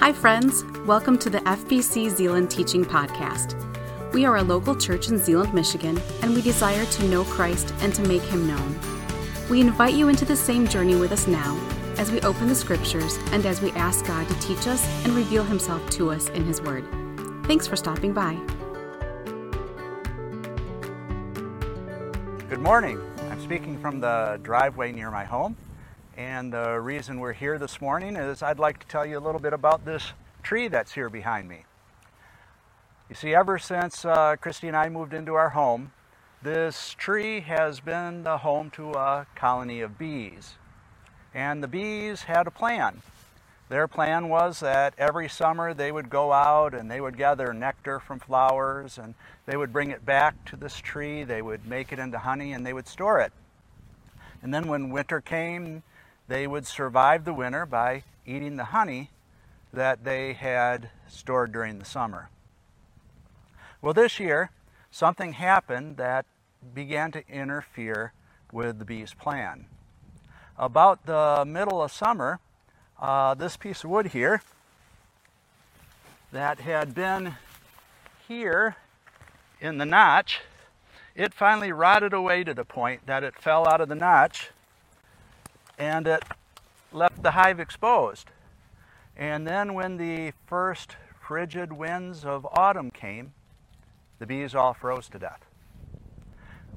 Hi, friends. Welcome to the FBC Zeeland Teaching Podcast. We are a local church in Zeeland, Michigan, and we desire to know Christ and to make him known. We invite you into the same journey with us now as we open the scriptures and as we ask God to teach us and reveal himself to us in his word. Thanks for stopping by. Good morning. I'm speaking from the driveway near my home. And the reason we're here this morning is I'd like to tell you a little bit about this tree that's here behind me. You see, ever since uh, Christy and I moved into our home, this tree has been the home to a colony of bees. And the bees had a plan. Their plan was that every summer they would go out and they would gather nectar from flowers and they would bring it back to this tree, they would make it into honey, and they would store it. And then when winter came, they would survive the winter by eating the honey that they had stored during the summer. Well, this year, something happened that began to interfere with the bees' plan. About the middle of summer, uh, this piece of wood here that had been here in the notch, it finally rotted away to the point that it fell out of the notch and it left the hive exposed. And then when the first frigid winds of autumn came, the bees all froze to death.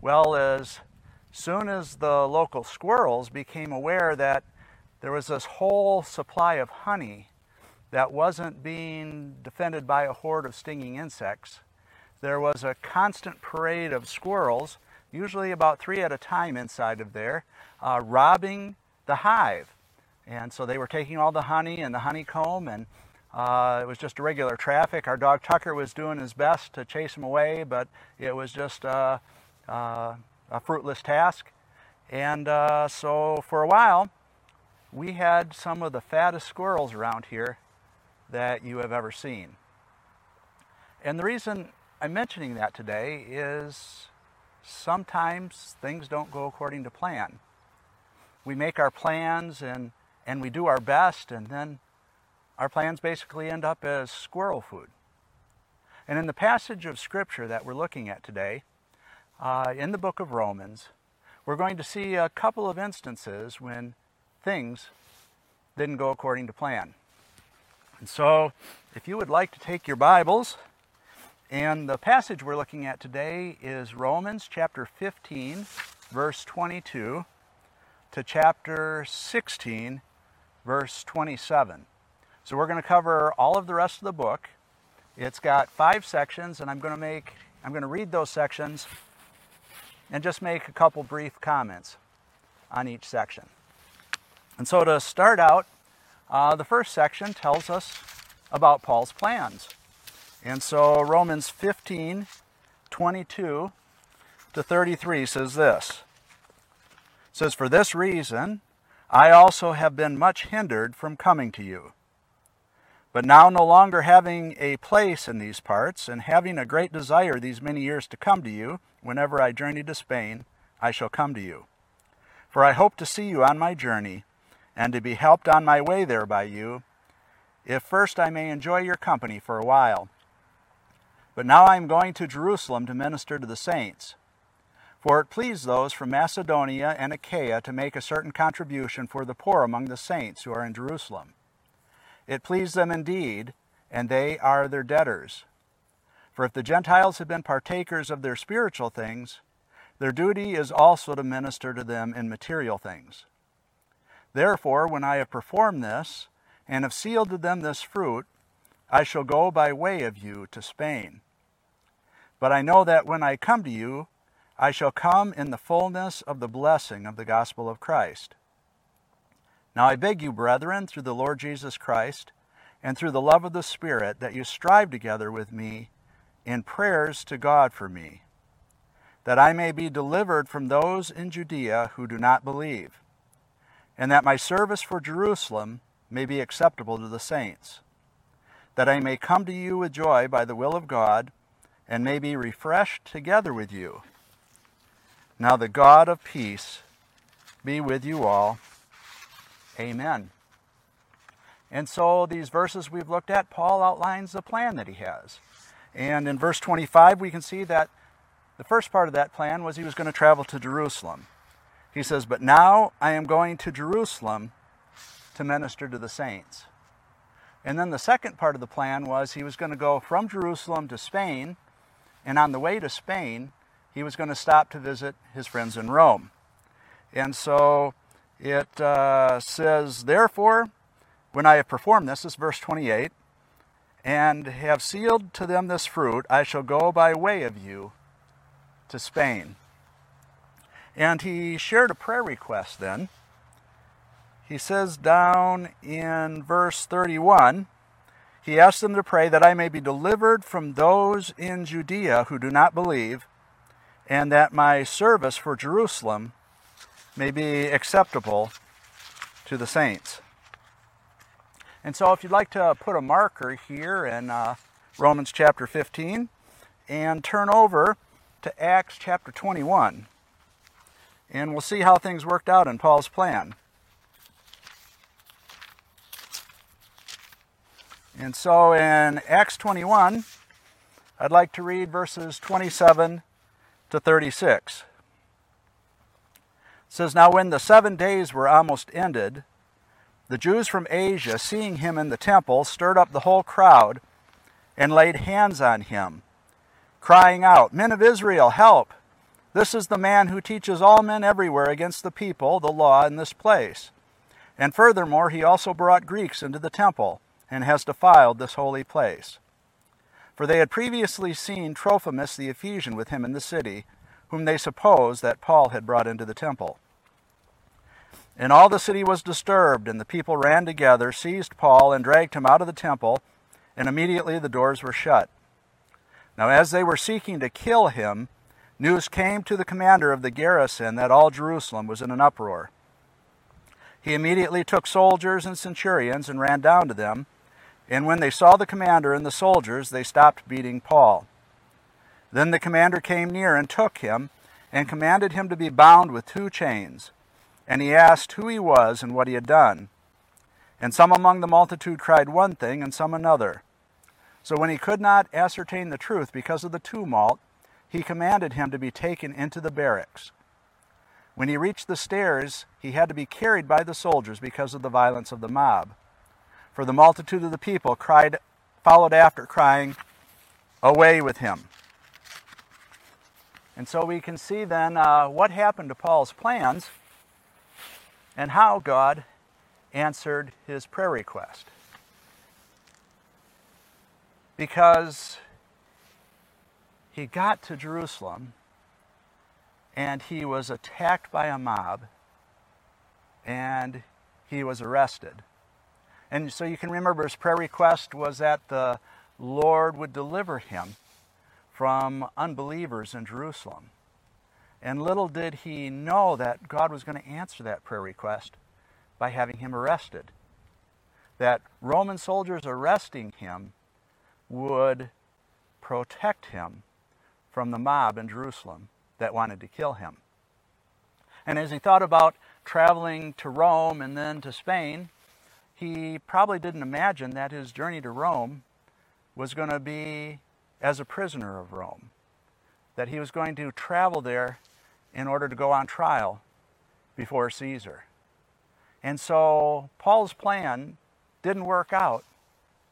Well, as soon as the local squirrels became aware that there was this whole supply of honey that wasn't being defended by a horde of stinging insects, there was a constant parade of squirrels, usually about three at a time inside of there, uh, robbing the hive. And so they were taking all the honey and the honeycomb, and uh, it was just a regular traffic. Our dog Tucker was doing his best to chase them away, but it was just uh, uh, a fruitless task. And uh, so for a while, we had some of the fattest squirrels around here that you have ever seen. And the reason I'm mentioning that today is sometimes things don't go according to plan we make our plans and, and we do our best, and then our plans basically end up as squirrel food. And in the passage of Scripture that we're looking at today, uh, in the book of Romans, we're going to see a couple of instances when things didn't go according to plan. And so, if you would like to take your Bibles, and the passage we're looking at today is Romans chapter 15, verse 22 to chapter 16, verse 27. So we're going to cover all of the rest of the book. It's got five sections, and I'm going to make I'm going to read those sections and just make a couple brief comments on each section. And so to start out, uh, the first section tells us about Paul's plans. And so Romans 15, 22 to 33 says this says, For this reason, I also have been much hindered from coming to you. But now, no longer having a place in these parts, and having a great desire these many years to come to you, whenever I journey to Spain, I shall come to you. For I hope to see you on my journey, and to be helped on my way there by you, if first I may enjoy your company for a while. But now I am going to Jerusalem to minister to the saints. For it pleased those from Macedonia and Achaia to make a certain contribution for the poor among the saints who are in Jerusalem. It pleased them indeed, and they are their debtors. For if the Gentiles have been partakers of their spiritual things, their duty is also to minister to them in material things. Therefore, when I have performed this, and have sealed to them this fruit, I shall go by way of you to Spain. But I know that when I come to you, I shall come in the fullness of the blessing of the gospel of Christ. Now I beg you, brethren, through the Lord Jesus Christ, and through the love of the Spirit, that you strive together with me in prayers to God for me, that I may be delivered from those in Judea who do not believe, and that my service for Jerusalem may be acceptable to the saints, that I may come to you with joy by the will of God, and may be refreshed together with you now the God of peace be with you all. Amen. And so, these verses we've looked at, Paul outlines the plan that he has. And in verse 25, we can see that the first part of that plan was he was going to travel to Jerusalem. He says, But now I am going to Jerusalem to minister to the saints. And then the second part of the plan was he was going to go from Jerusalem to Spain, and on the way to Spain, he was going to stop to visit his friends in Rome. And so it uh, says, Therefore, when I have performed this, this is verse 28, and have sealed to them this fruit, I shall go by way of you to Spain. And he shared a prayer request then. He says down in verse 31, he asked them to pray that I may be delivered from those in Judea who do not believe, and that my service for Jerusalem may be acceptable to the saints. And so, if you'd like to put a marker here in uh, Romans chapter 15 and turn over to Acts chapter 21, and we'll see how things worked out in Paul's plan. And so, in Acts 21, I'd like to read verses 27 to 36. It says, Now when the seven days were almost ended, the Jews from Asia, seeing him in the temple, stirred up the whole crowd and laid hands on him, crying out, Men of Israel, help! This is the man who teaches all men everywhere against the people, the law in this place. And furthermore, he also brought Greeks into the temple and has defiled this holy place. For they had previously seen Trophimus the Ephesian with him in the city, whom they supposed that Paul had brought into the temple. And all the city was disturbed, and the people ran together, seized Paul, and dragged him out of the temple, and immediately the doors were shut. Now, as they were seeking to kill him, news came to the commander of the garrison that all Jerusalem was in an uproar. He immediately took soldiers and centurions and ran down to them, and when they saw the commander and the soldiers, they stopped beating Paul. Then the commander came near and took him, and commanded him to be bound with two chains. And he asked who he was and what he had done. And some among the multitude cried one thing, and some another. So when he could not ascertain the truth because of the tumult, he commanded him to be taken into the barracks. When he reached the stairs, he had to be carried by the soldiers because of the violence of the mob. For the multitude of the people cried, followed after, crying, Away with him. And so we can see then uh, what happened to Paul's plans and how God answered his prayer request. Because he got to Jerusalem and he was attacked by a mob and he was arrested. And so you can remember his prayer request was that the Lord would deliver him from unbelievers in Jerusalem. And little did he know that God was going to answer that prayer request by having him arrested. That Roman soldiers arresting him would protect him from the mob in Jerusalem that wanted to kill him. And as he thought about traveling to Rome and then to Spain, he probably didn't imagine that his journey to Rome was going to be as a prisoner of Rome, that he was going to travel there in order to go on trial before Caesar. And so Paul's plan didn't work out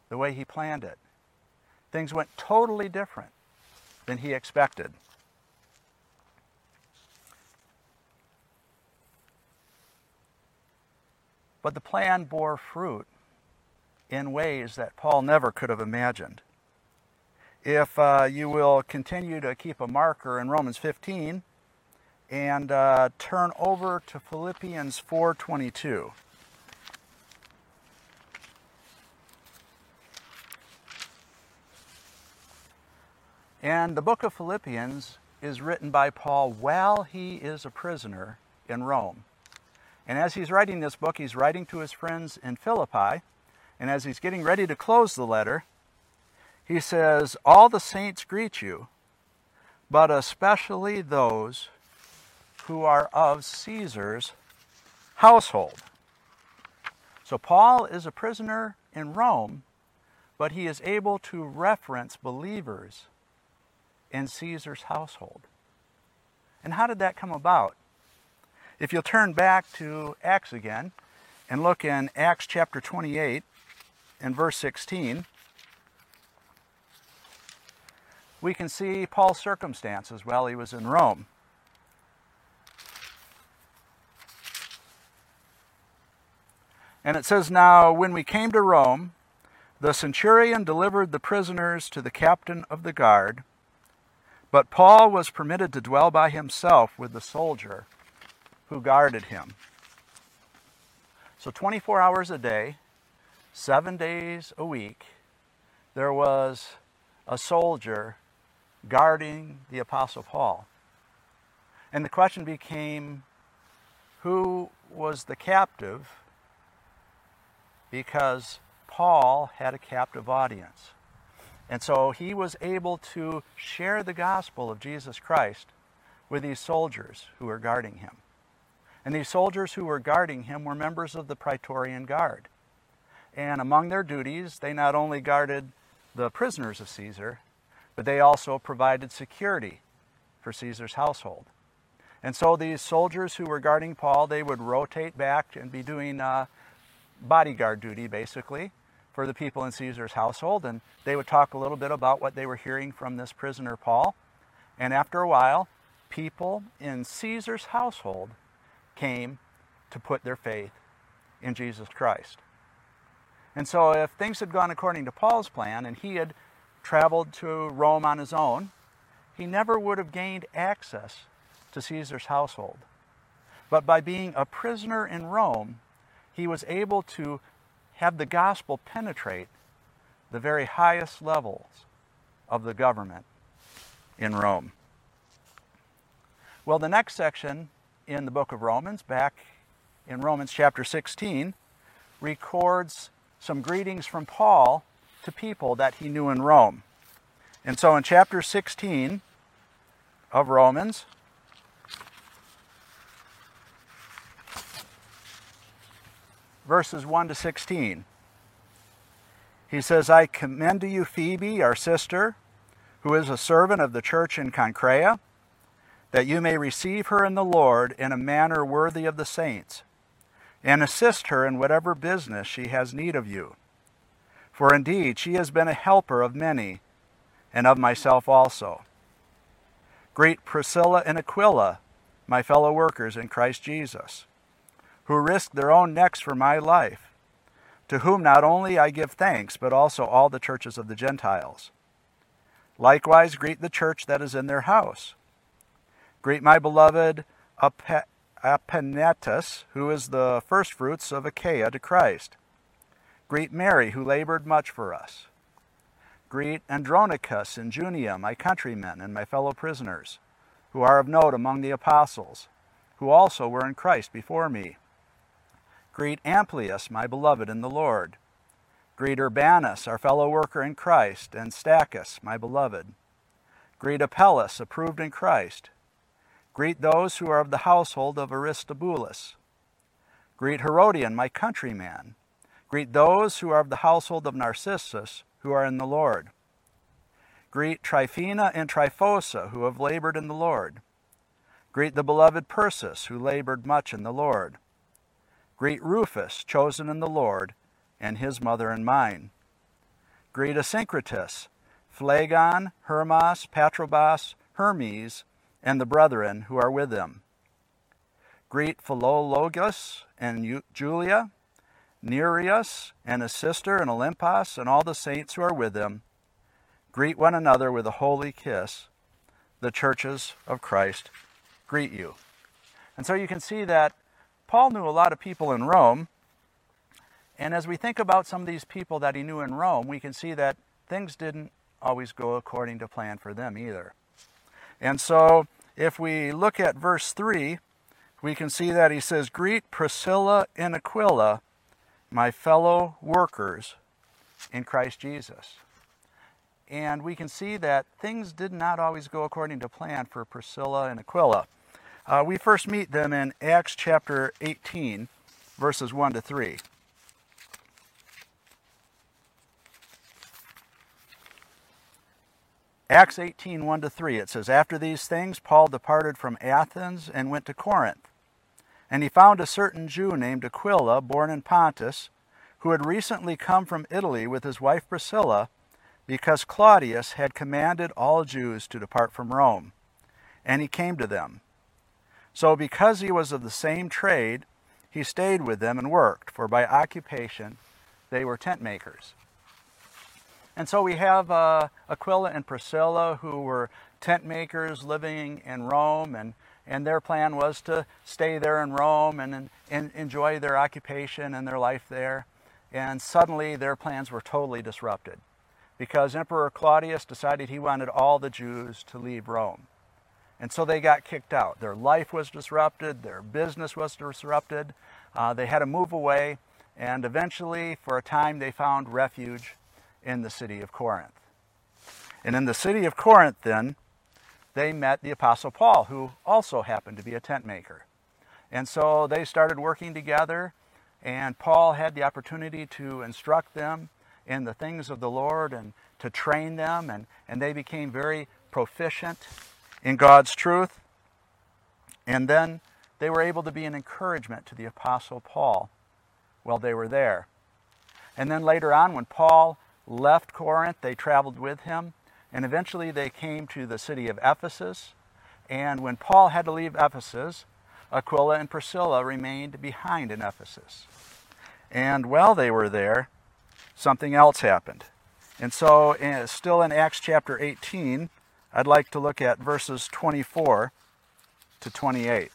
the way he planned it. Things went totally different than he expected. But the plan bore fruit in ways that Paul never could have imagined. If uh, you will continue to keep a marker in Romans 15 and uh, turn over to Philippians 4:22. And the book of Philippians is written by Paul while he is a prisoner in Rome. And as he's writing this book, he's writing to his friends in Philippi. And as he's getting ready to close the letter, he says, All the saints greet you, but especially those who are of Caesar's household. So Paul is a prisoner in Rome, but he is able to reference believers in Caesar's household. And how did that come about? If you'll turn back to Acts again and look in Acts chapter 28 and verse 16, we can see Paul's circumstances while he was in Rome. And it says, Now, when we came to Rome, the centurion delivered the prisoners to the captain of the guard, but Paul was permitted to dwell by himself with the soldier who guarded him. So, 24 hours a day, seven days a week, there was a soldier guarding the Apostle Paul. And the question became who was the captive? Because Paul had a captive audience. And so he was able to share the gospel of Jesus Christ with these soldiers who were guarding him. And these soldiers who were guarding him were members of the Praetorian Guard. And among their duties, they not only guarded the prisoners of Caesar, but they also provided security for Caesar's household. And so these soldiers who were guarding Paul, they would rotate back and be doing uh, bodyguard duty, basically, for the people in Caesar's household. And they would talk a little bit about what they were hearing from this prisoner, Paul. And after a while, people in Caesar's household came to put their faith in Jesus Christ. And so, if things had gone according to Paul's plan and he had traveled to Rome on his own, he never would have gained access to Caesar's household. But by being a prisoner in Rome, he was able to have the gospel penetrate the very highest levels of the government in Rome. Well, the next section in the book of Romans, back in Romans chapter 16, records some greetings from Paul to people that he knew in Rome. And so in chapter 16 of Romans, verses 1 to 16. He says, I commend to you Phoebe, our sister, who is a servant of the church in Cenchrea, that you may receive her in the Lord in a manner worthy of the saints, and assist her in whatever business she has need of you. For indeed she has been a helper of many, and of myself also. Greet Priscilla and Aquila, my fellow workers in Christ Jesus who risked their own necks for my life, to whom not only I give thanks, but also all the churches of the Gentiles. Likewise, greet the church that is in their house. Greet my beloved Epaenetus, who is the firstfruits of Achaia to Christ. Greet Mary, who labored much for us. Greet Andronicus and Junia, my countrymen and my fellow prisoners, who are of note among the apostles, who also were in Christ before me. Greet Amplias, my beloved in the Lord. Greet Urbanus, our fellow worker in Christ, and Stachys, my beloved. Greet Apelles, approved in Christ. Greet those who are of the household of Aristobulus. Greet Herodion, my countryman. Greet those who are of the household of Narcissus, who are in the Lord. Greet Tryphena and Tryphosa, who have labored in the Lord. Greet the beloved Persis, who labored much in the Lord. Greet Rufus, chosen in the Lord, and his mother and mine. Greet Asyncritus, Phlegon, Hermas, Patrobas, Hermes, and the brethren who are with them. Greet Philologus and Julia, Nereus and his sister, and Olympas, and all the saints who are with them. Greet one another with a holy kiss. The churches of Christ greet you. And so you can see that Paul knew a lot of people in Rome. And as we think about some of these people that he knew in Rome, we can see that things didn't always go according to plan for them either. And so if we look at verse 3, we can see that he says, Greet Priscilla and Aquila, my fellow workers in Christ Jesus. And we can see that things did not always go according to plan for Priscilla and Aquila. Uh, we first meet them in Acts chapter 18, verses 1 to 3. Acts 18 1 to 3, it says, After these things, Paul departed from Athens and went to Corinth. And he found a certain Jew named Aquila, born in Pontus, who had recently come from Italy with his wife Priscilla, because Claudius had commanded all Jews to depart from Rome. And he came to them. So, because he was of the same trade, he stayed with them and worked, for by occupation they were tent makers. And so we have uh, Aquila and Priscilla, who were tent makers living in Rome, and, and their plan was to stay there in Rome and, and enjoy their occupation and their life there. And suddenly their plans were totally disrupted because Emperor Claudius decided he wanted all the Jews to leave Rome. And so they got kicked out. Their life was disrupted, their business was disrupted. Uh, they had to move away, and eventually, for a time, they found refuge in the city of Corinth. And in the city of Corinth, then, they met the Apostle Paul, who also happened to be a tent maker. And so they started working together, and Paul had the opportunity to instruct them in the things of the Lord and to train them, and, and they became very proficient in God's truth. And then they were able to be an encouragement to the Apostle Paul while they were there. And then later on, when Paul left Corinth, they traveled with him, and eventually they came to the city of Ephesus. And when Paul had to leave Ephesus, Aquila and Priscilla remained behind in Ephesus. And while they were there, something else happened. And so, eh, still in Acts chapter 18, I'd like to look at verses 24 to 28. It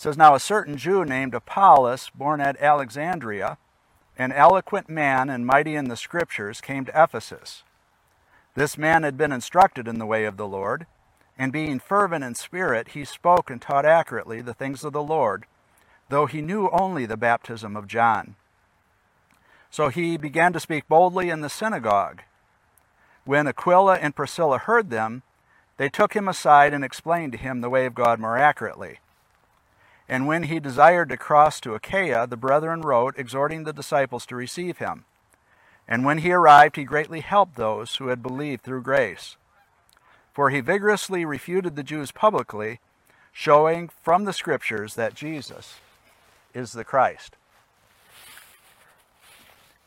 says, Now a certain Jew named Apollos, born at Alexandria, an eloquent man and mighty in the Scriptures, came to Ephesus. This man had been instructed in the way of the Lord, and being fervent in spirit, he spoke and taught accurately the things of the Lord, though he knew only the baptism of John. So he began to speak boldly in the synagogue. When Aquila and Priscilla heard them, they took him aside and explained to him the way of God more accurately. And when he desired to cross to Achaia, the brethren wrote, exhorting the disciples to receive him. And when he arrived, he greatly helped those who had believed through grace. For he vigorously refuted the Jews publicly, showing from the Scriptures that Jesus is the Christ.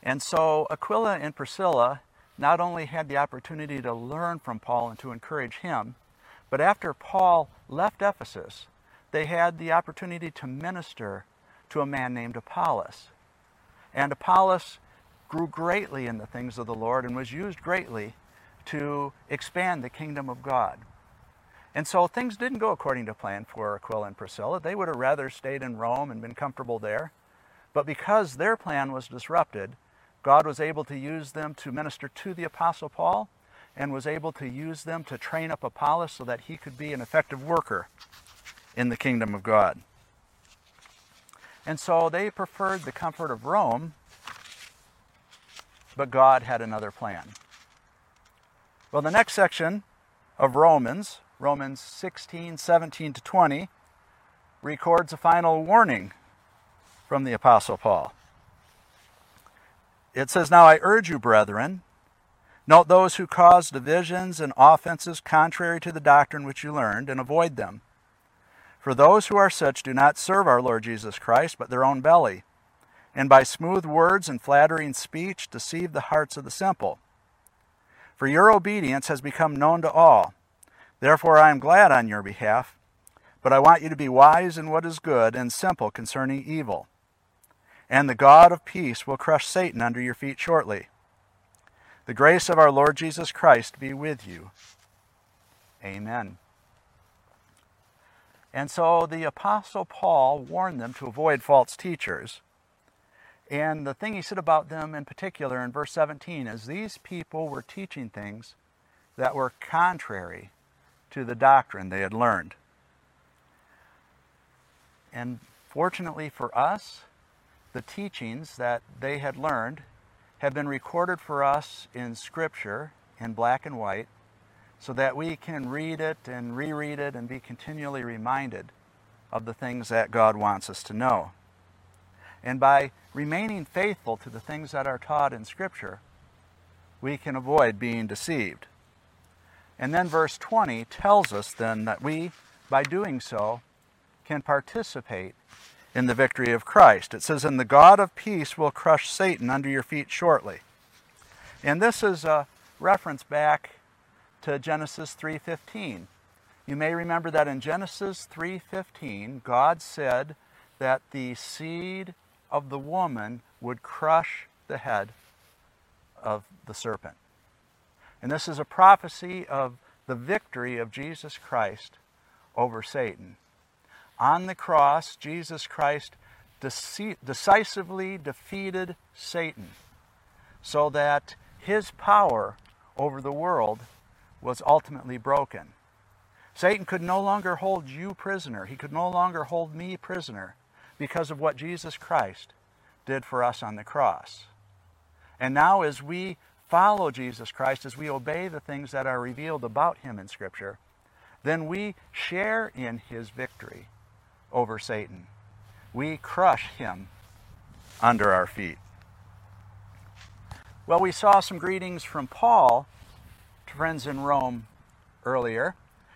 And so Aquila and Priscilla not only had the opportunity to learn from Paul and to encourage him, but after Paul left Ephesus, they had the opportunity to minister to a man named Apollos. And Apollos grew greatly in the things of the Lord and was used greatly to expand the kingdom of God. And so things didn't go according to plan for Aquila and Priscilla. They would have rather stayed in Rome and been comfortable there. But because their plan was disrupted, God was able to use them to minister to the Apostle Paul and was able to use them to train up Apollos so that he could be an effective worker in the kingdom of God. And so they preferred the comfort of Rome but God had another plan. Well, the next section of Romans, Romans 16, 17 to 20, records a final warning from the Apostle Paul. It says, Now I urge you, brethren, note those who cause divisions and offenses contrary to the doctrine which you learned, and avoid them. For those who are such do not serve our Lord Jesus Christ, but their own belly and by smooth words and flattering speech deceive the hearts of the simple. For your obedience has become known to all. Therefore I am glad on your behalf, but I want you to be wise in what is good and simple concerning evil. And the God of peace will crush Satan under your feet shortly. The grace of our Lord Jesus Christ be with you. Amen. And so the Apostle Paul warned them to avoid false teachers and the thing he said about them in particular in verse 17 is these people were teaching things that were contrary to the doctrine they had learned. And fortunately for us, the teachings that they had learned have been recorded for us in Scripture in black and white so that we can read it and reread it and be continually reminded of the things that God wants us to know. And by remaining faithful to the things that are taught in Scripture, we can avoid being deceived. And then verse 20 tells us then that we, by doing so, can participate in the victory of Christ. It says, And the God of peace will crush Satan under your feet shortly. And this is a reference back to Genesis 3:15. You may remember that in Genesis 3:15, God said that the seed of the woman would crush the head of the serpent. And this is a prophecy of the victory of Jesus Christ over Satan. On the cross, Jesus Christ decisively defeated Satan so that his power over the world was ultimately broken. Satan could no longer hold you prisoner. He could no longer hold me prisoner because of what Jesus Christ did for us on the cross. And now, as we follow Jesus Christ, as we obey the things that are revealed about him in Scripture, then we share in his victory over Satan. We crush him under our feet. Well, we saw some greetings from Paul friends in Rome earlier.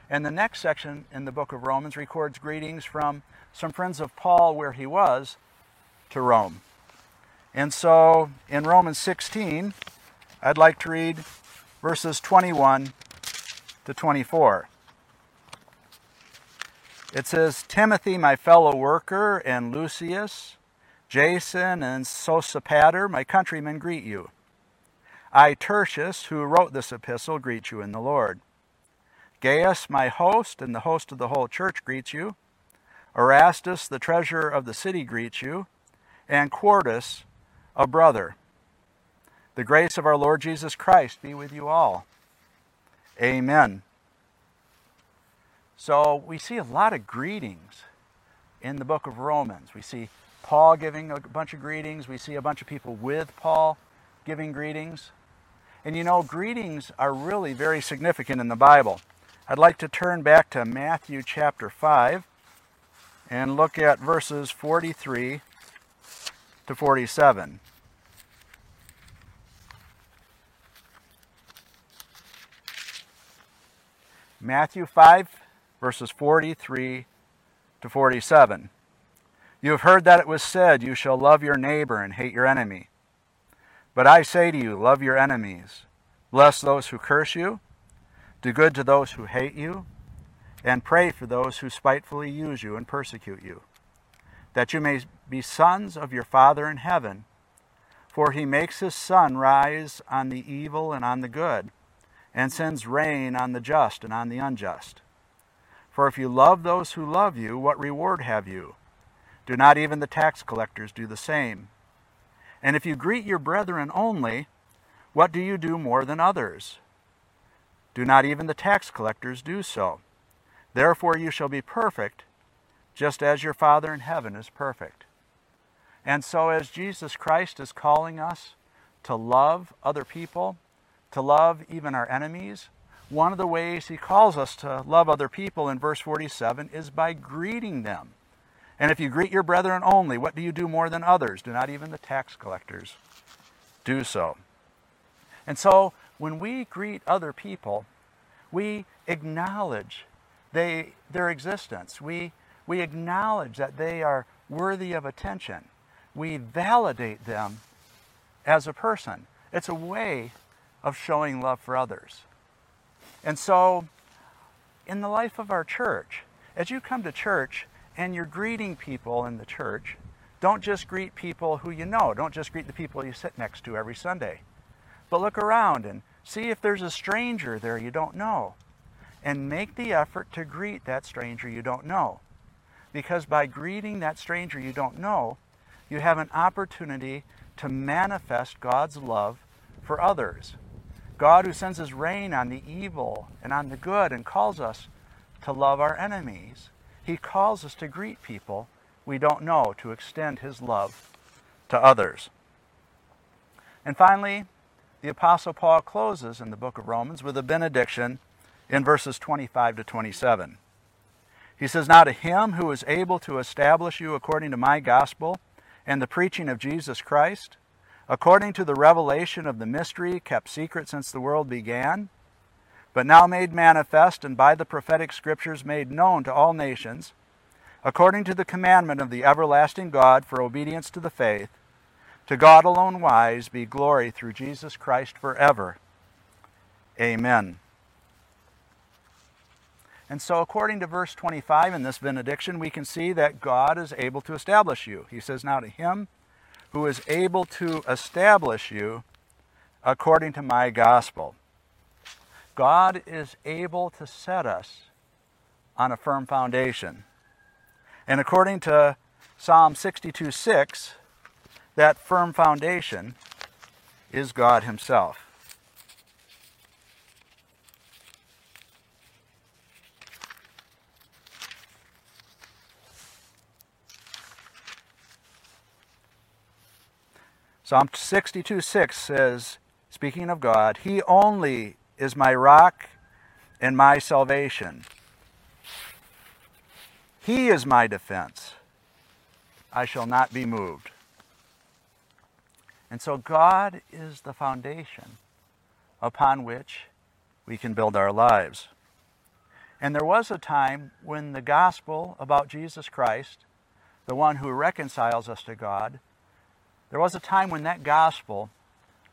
And the next section in the book of Romans records greetings from some friends of Paul where he was to Rome. And so in Romans 16, I'd like to read verses 21 to 24. It says, Timothy, my fellow worker, and Lucius, Jason, and Sosipater, my countrymen, greet you. I, Tertius, who wrote this epistle, greet you in the Lord. Gaius, my host, and the host of the whole church, greets you. Erastus, the treasurer of the city, greets you. And Quartus, a brother. The grace of our Lord Jesus Christ be with you all. Amen. So we see a lot of greetings in the book of Romans. We see Paul giving a bunch of greetings. We see a bunch of people with Paul giving greetings. And you know, greetings are really very significant in the Bible. I'd like to turn back to Matthew chapter 5 and look at verses 43 to 47. Matthew 5, verses 43 to 47. You have heard that it was said, You shall love your neighbor and hate your enemy. But I say to you, love your enemies, bless those who curse you, do good to those who hate you, and pray for those who spitefully use you and persecute you, that you may be sons of your Father in heaven. For he makes his sun rise on the evil and on the good, and sends rain on the just and on the unjust. For if you love those who love you, what reward have you? Do not even the tax collectors do the same? And if you greet your brethren only, what do you do more than others? Do not even the tax collectors do so? Therefore you shall be perfect, just as your Father in heaven is perfect. And so, as Jesus Christ is calling us to love other people, to love even our enemies, one of the ways he calls us to love other people in verse 47 is by greeting them. And if you greet your brethren only, what do you do more than others? Do not even the tax collectors do so. And so, when we greet other people, we acknowledge they, their existence. We, we acknowledge that they are worthy of attention. We validate them as a person. It's a way of showing love for others. And so, in the life of our church, as you come to church, and you're greeting people in the church, don't just greet people who you know. Don't just greet the people you sit next to every Sunday. But look around and see if there's a stranger there you don't know. And make the effort to greet that stranger you don't know. Because by greeting that stranger you don't know, you have an opportunity to manifest God's love for others. God who sends his rain on the evil and on the good and calls us to love our enemies. He calls us to greet people we don't know, to extend His love to others. And finally, the Apostle Paul closes in the book of Romans with a benediction in verses 25 to 27. He says, Now to him who is able to establish you according to my gospel and the preaching of Jesus Christ, according to the revelation of the mystery kept secret since the world began, but now made manifest and by the prophetic scriptures made known to all nations, according to the commandment of the everlasting God for obedience to the faith, to God alone wise be glory through Jesus Christ forever. Amen. And so, according to verse 25 in this benediction, we can see that God is able to establish you. He says, Now to him who is able to establish you according to my gospel. God is able to set us on a firm foundation. And according to Psalm 62 6, that firm foundation is God Himself. Psalm 62 6 says, speaking of God, He only is my rock and my salvation. He is my defense. I shall not be moved. And so God is the foundation upon which we can build our lives. And there was a time when the gospel about Jesus Christ, the one who reconciles us to God, there was a time when that gospel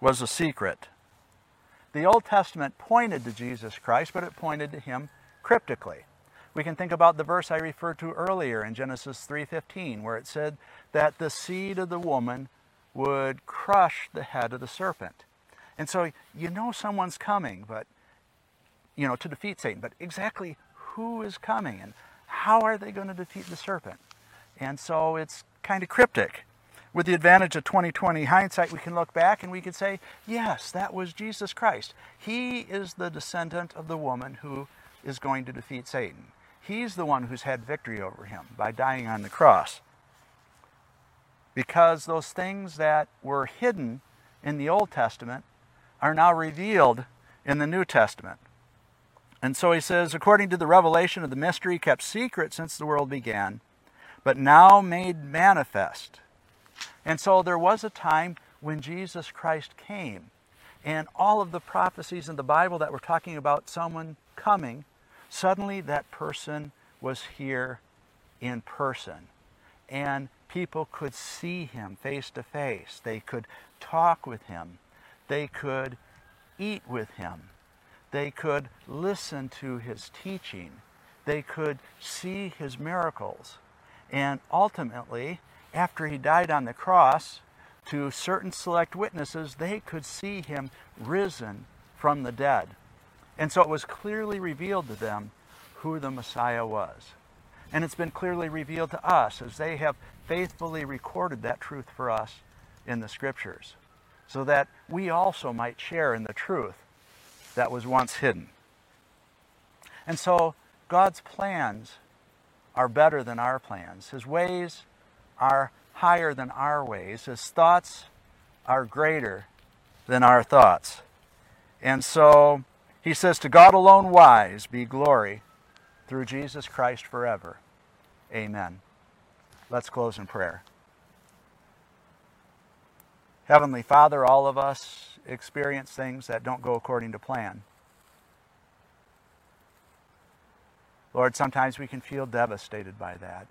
was a secret. The Old Testament pointed to Jesus Christ, but it pointed to him cryptically. We can think about the verse I referred to earlier in Genesis 3:15 where it said that the seed of the woman would crush the head of the serpent. And so you know someone's coming, but you know to defeat Satan, but exactly who is coming and how are they going to defeat the serpent? And so it's kind of cryptic with the advantage of 2020 hindsight, we can look back and we can say, yes, that was Jesus Christ. He is the descendant of the woman who is going to defeat Satan. He's the one who's had victory over him by dying on the cross. Because those things that were hidden in the Old Testament are now revealed in the New Testament. And so he says, according to the revelation of the mystery kept secret since the world began, but now made manifest and so there was a time when Jesus Christ came. And all of the prophecies in the Bible that were talking about someone coming, suddenly that person was here in person. And people could see him face to face. They could talk with him. They could eat with him. They could listen to his teaching. They could see his miracles. And ultimately, after he died on the cross, to certain select witnesses, they could see him risen from the dead. And so it was clearly revealed to them who the Messiah was. And it's been clearly revealed to us as they have faithfully recorded that truth for us in the Scriptures, so that we also might share in the truth that was once hidden. And so God's plans are better than our plans. His ways are higher than our ways. His thoughts are greater than our thoughts. And so he says, To God alone wise be glory through Jesus Christ forever. Amen. Let's close in prayer. Heavenly Father, all of us experience things that don't go according to plan. Lord, sometimes we can feel devastated by that.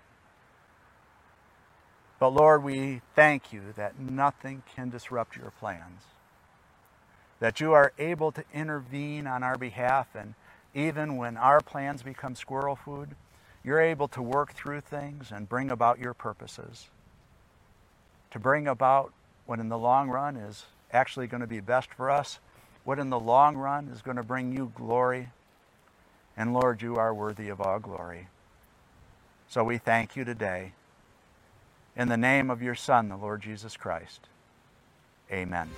But Lord, we thank you that nothing can disrupt your plans. That you are able to intervene on our behalf, and even when our plans become squirrel food, you're able to work through things and bring about your purposes. To bring about what in the long run is actually going to be best for us, what in the long run is going to bring you glory. And Lord, you are worthy of all glory. So we thank you today. In the name of your Son, the Lord Jesus Christ. Amen.